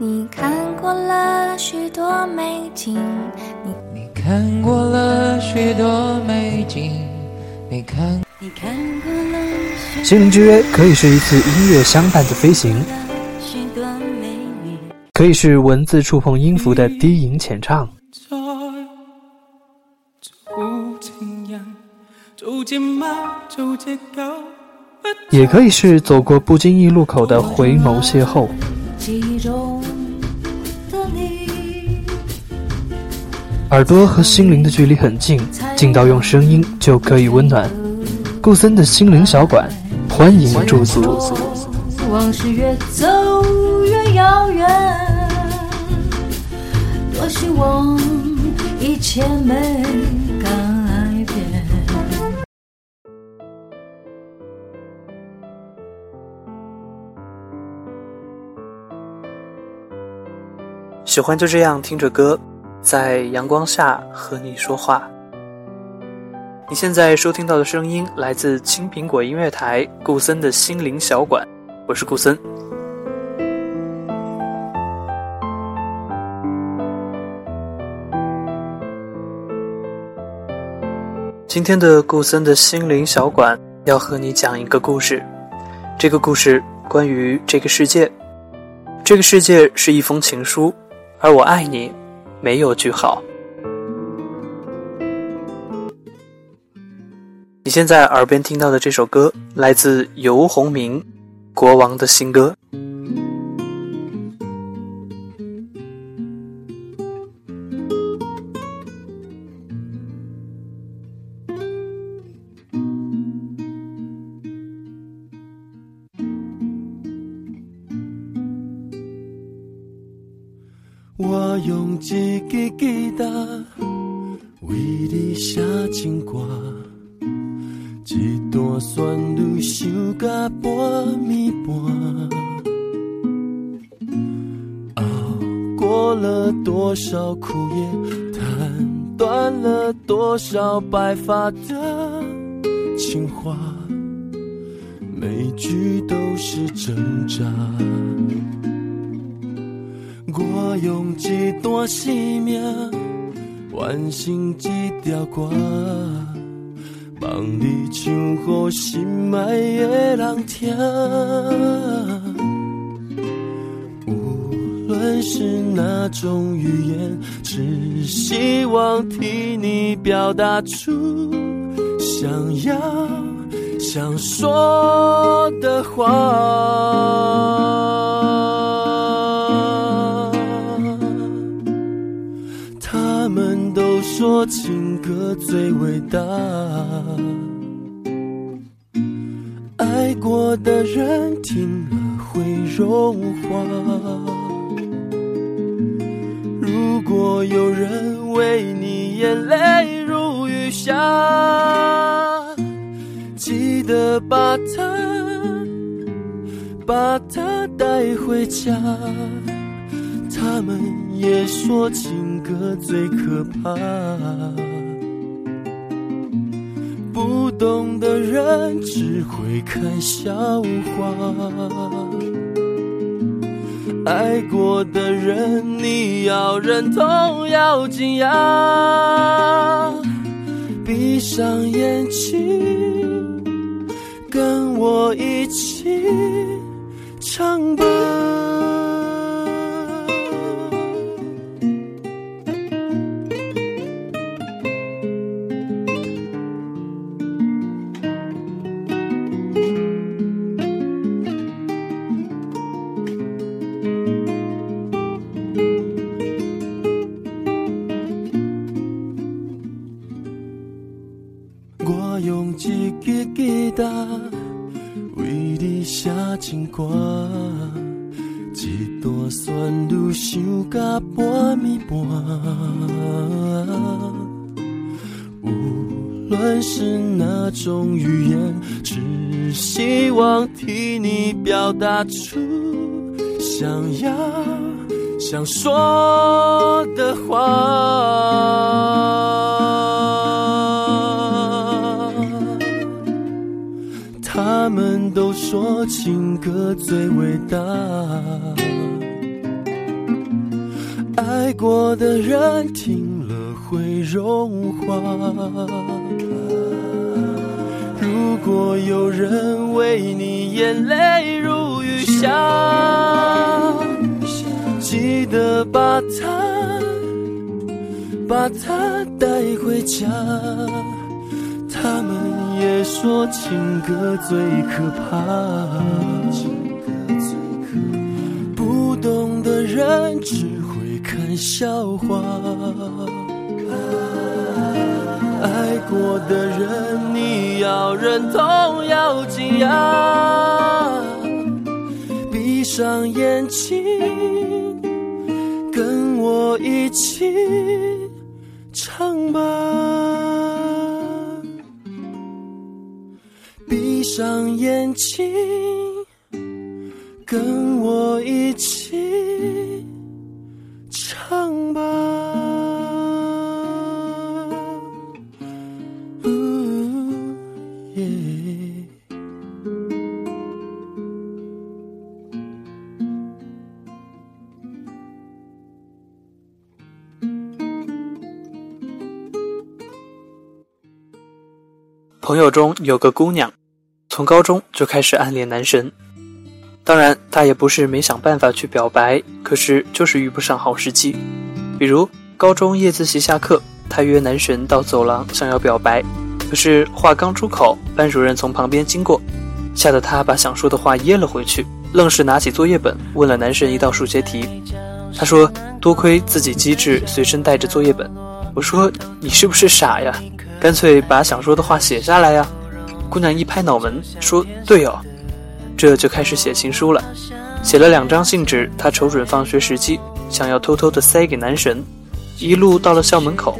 你看过了许多美景，你你看过了许多美景，你看你看过了心灵之约可以是一次音乐相伴的飞行，许多美女。可以是文字触碰音符的低吟浅唱，也可以是走过不经意路口的回眸邂逅。记忆中的你，耳朵和心灵的距离很近，近到用声音就可以温暖。顾森的心灵小馆，欢迎驻足。往事越走越遥远，多希望一切没喜欢就这样听着歌，在阳光下和你说话。你现在收听到的声音来自青苹果音乐台顾森的心灵小馆，我是顾森。今天的顾森的心灵小馆要和你讲一个故事，这个故事关于这个世界。这个世界是一封情书，而我爱你，没有句号。你现在耳边听到的这首歌来自游鸿明，《国王的新歌》。用一支吉他为你写情歌，一段旋律想甲半暝半。熬过了多少苦夜，弹断了多少白发的情话，每句都是挣扎。我用一段生命完成一条歌，望你唱给心爱的人听。无论是哪种语言，只希望替你表达出想要想说的话。说情歌最伟大，爱过的人听了会融化。如果有人为你眼泪如雨下，记得把它把它带回家。他们也说情歌最可怕，不懂的人只会看笑话。爱过的人，你要认同，要惊讶。闭上眼睛，跟我一起唱吧。是哪种语言，只希望替你表达出想要想说的话。他们都说情歌最伟大，爱过的人听了会融化。如果有人为你眼泪如雨下，记得把它把它带回家。他们也说情歌最可怕，不懂的人只会看笑话。爱过的人，你要认同，要惊讶。闭上眼睛，跟我一起唱吧。闭上眼睛，跟我一起朋友中有个姑娘，从高中就开始暗恋男神。当然，她也不是没想办法去表白，可是就是遇不上好时机。比如高中夜自习下课，她约男神到走廊想要表白，可是话刚出口，班主任从旁边经过，吓得她把想说的话噎了回去，愣是拿起作业本问了男神一道数学题。他说：“多亏自己机智，随身带着作业本。”我说：“你是不是傻呀？干脆把想说的话写下来呀！”姑娘一拍脑门说：“对哦。”这就开始写情书了。写了两张信纸，她瞅准放学时机，想要偷偷的塞给男神。一路到了校门口，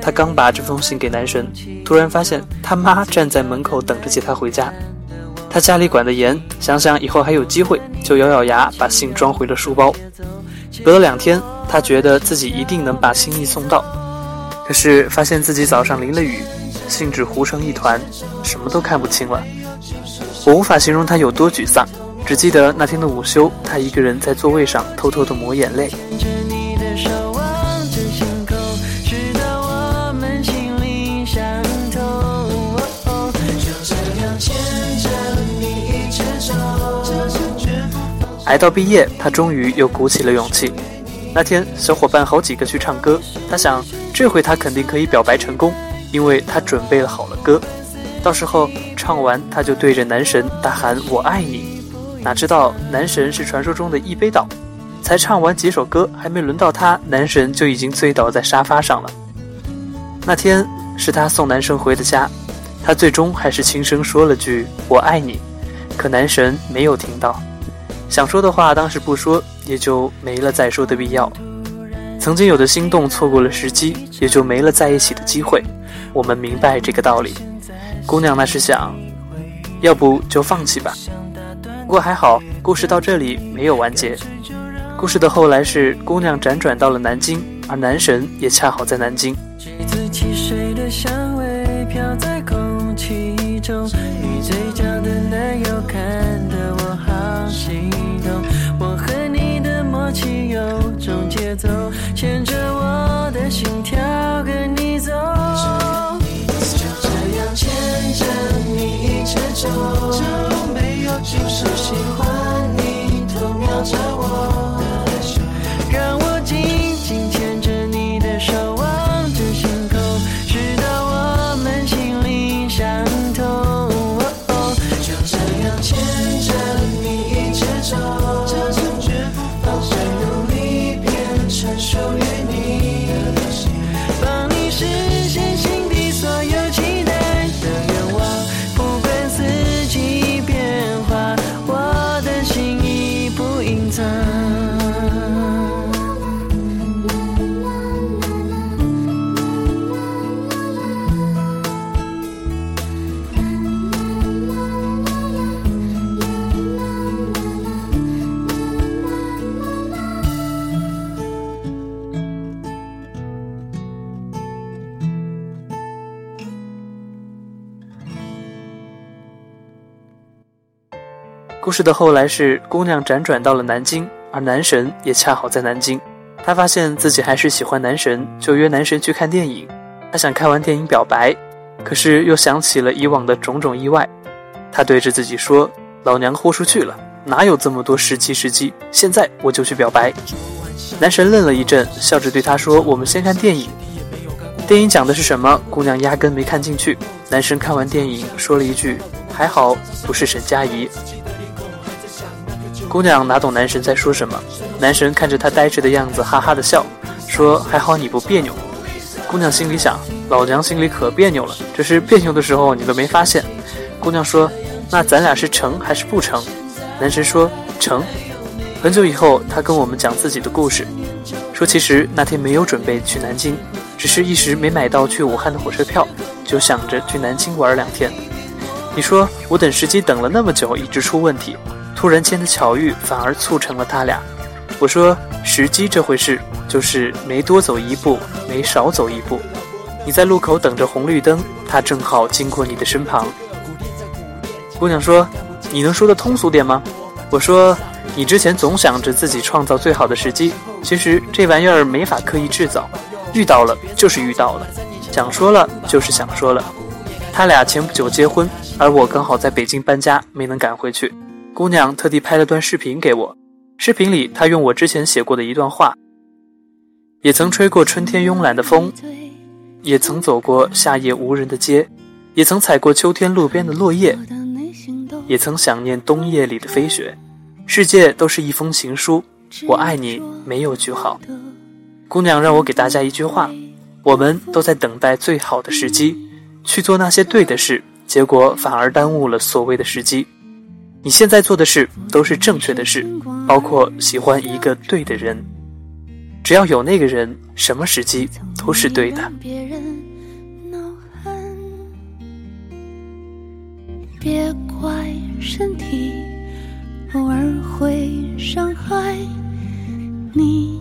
她刚把这封信给男神，突然发现他妈站在门口等着接她回家。她家里管得严，想想以后还有机会，就咬咬牙把信装回了书包。隔了两天，她觉得自己一定能把心意送到，可是发现自己早上淋了雨，兴致糊成一团，什么都看不清了。我无法形容他有多沮丧，只记得那天的午休，他一个人在座位上偷偷的抹眼泪。挨到毕业，他终于又鼓起了勇气。那天，小伙伴好几个去唱歌，他想这回她肯定可以表白成功，因为她准备了好了歌。到时候唱完，她就对着男神大喊“我爱你”。哪知道男神是传说中的一杯倒，才唱完几首歌，还没轮到他，男神就已经醉倒在沙发上了。那天是她送男神回的家，她最终还是轻声说了句“我爱你”，可男神没有听到。想说的话当时不说，也就没了再说的必要。曾经有的心动错过了时机，也就没了在一起的机会。我们明白这个道理。姑娘那是想，要不就放弃吧。不过还好，故事到这里没有完结。故事的后来是姑娘辗转到了南京，而男神也恰好在南京。节奏，牵着我的心跳跟你走。就这样牵着你一直走，没有就是喜欢你，偷瞄着我故事的后来是姑娘辗转到了南京，而男神也恰好在南京。她发现自己还是喜欢男神，就约男神去看电影。她想看完电影表白，可是又想起了以往的种种意外。她对着自己说：“老娘豁出去了，哪有这么多时机时机？现在我就去表白。”男神愣了一阵，笑着对他说：“我们先看电影。”电影讲的是什么？姑娘压根没看进去。男神看完电影，说了一句：“还好不是沈佳宜。”姑娘哪懂男神在说什么？男神看着她呆滞的样子，哈哈的笑，说：“还好你不别扭。”姑娘心里想：“老娘心里可别扭了，只是别扭的时候你都没发现。”姑娘说：“那咱俩是成还是不成？”男神说：“成。”很久以后，他跟我们讲自己的故事，说其实那天没有准备去南京，只是一时没买到去武汉的火车票，就想着去南京玩两天。你说我等时机等了那么久，一直出问题。突然间的巧遇，反而促成了他俩。我说，时机这回事，就是没多走一步，没少走一步。你在路口等着红绿灯，他正好经过你的身旁。姑娘说：“你能说的通俗点吗？”我说：“你之前总想着自己创造最好的时机，其实这玩意儿没法刻意制造，遇到了就是遇到了，想说了就是想说了。”他俩前不久结婚，而我刚好在北京搬家，没能赶回去。姑娘特地拍了段视频给我，视频里她用我之前写过的一段话：也曾吹过春天慵懒的风，也曾走过夏夜无人的街，也曾踩过秋天路边的落叶，也曾想念冬夜里的飞雪。世界都是一封情书，我爱你没有句号。姑娘让我给大家一句话：我们都在等待最好的时机，去做那些对的事，结果反而耽误了所谓的时机。你现在做的事都是正确的事，包括喜欢一个对的人。只要有那个人，什么时机都是对的。别怪身体偶尔会伤害你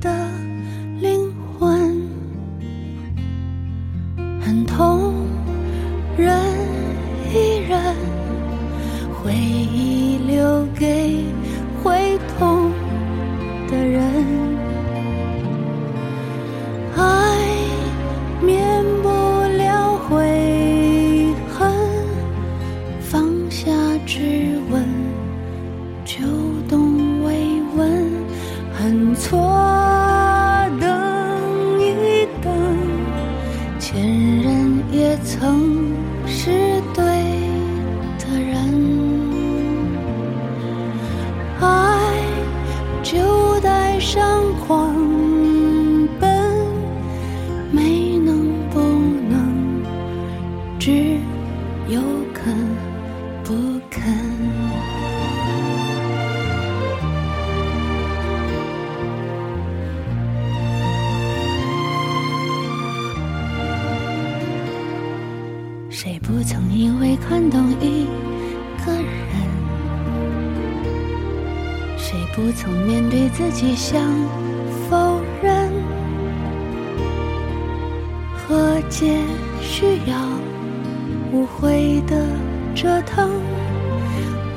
的我不曾因为看懂一个人？谁不曾面对自己想否认？和解需要无悔的折腾，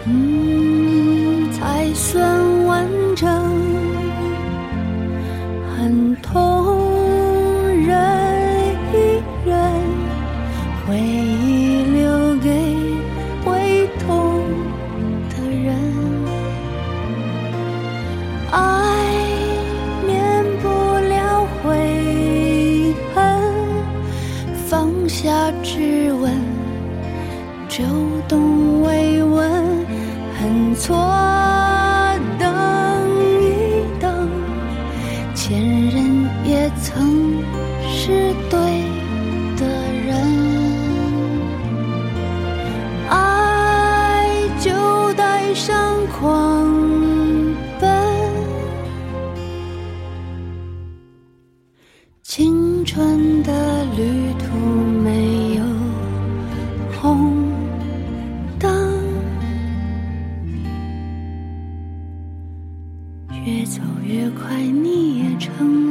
嗯，才算走越快，你也成